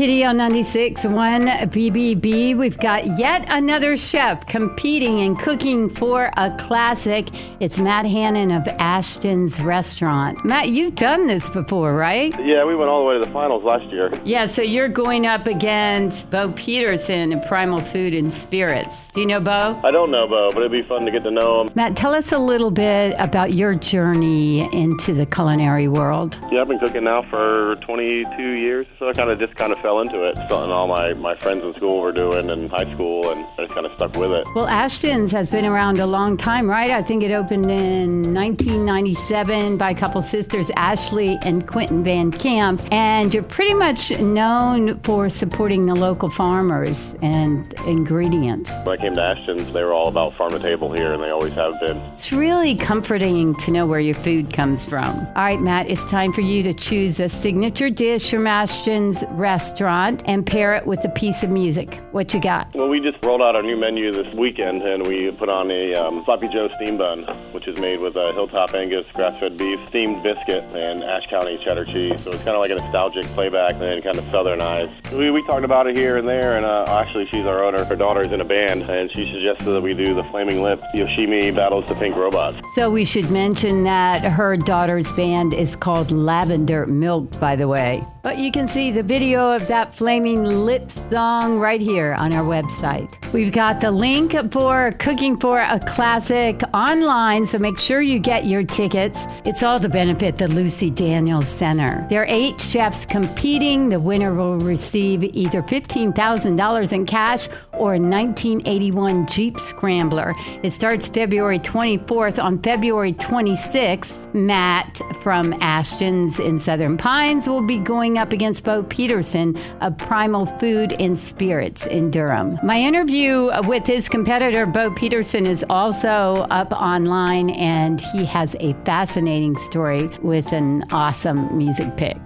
Kitty on 96 1 BBB. We've got yet another chef competing and cooking for a classic. It's Matt Hannon of Ashton's Restaurant. Matt, you've done this before, right? Yeah, we went all the way to the finals last year. Yeah, so you're going up against Bo Peterson in Primal Food and Spirits. Do you know Bo? I don't know Bo, but it'd be fun to get to know him. Matt, tell us a little bit about your journey into the culinary world. Yeah, I've been cooking now for 22 years, so I kind of just kind of fell into it. Something all my, my friends in school were doing in high school, and I just kind of stuck with it. Well, Ashton's has been around a long time, right? I think it opened in 1997 by a couple sisters, Ashley and Quentin Van Camp. And you're pretty much known for supporting the local farmers and ingredients. When I came to Ashton's, they were all about farm to table here, and they always have been. It's really comforting to know where your food comes from. All right, Matt, it's time for you to choose a signature dish from Ashton's restaurant and pair it with a piece of music. What you got? Well, we just rolled out our new menu this weekend, and we put on a um, Sloppy Joe steam bun, which is made with a Hilltop Angus grass-fed beef, steamed biscuit, and Ashe County cheddar cheese. So it's kind of like a nostalgic playback and kind of southernized. We, we talked about it here and there, and uh, actually, she's our owner. Her daughter's in a band, and she suggested that we do the Flaming Lips Yoshimi Battles the Pink Robots. So we should mention that her daughter's band is called Lavender Milk, by the way. But you can see the video of that Flaming Lips song right here on our website. We've got the link for Cooking for a Classic online, so make sure you get your tickets. It's all to benefit the Lucy Daniels Center. There are eight chefs competing. The winner will receive either $15,000 in cash or a 1981 Jeep Scrambler. It starts February 24th. On February 26th, Matt from Ashton's in Southern Pines will be going up against Bo Peterson of Primal Food and Spirits in Durham. My interview with his competitor, Bo Peterson, is also up online, and he has a fascinating story with an awesome music pick.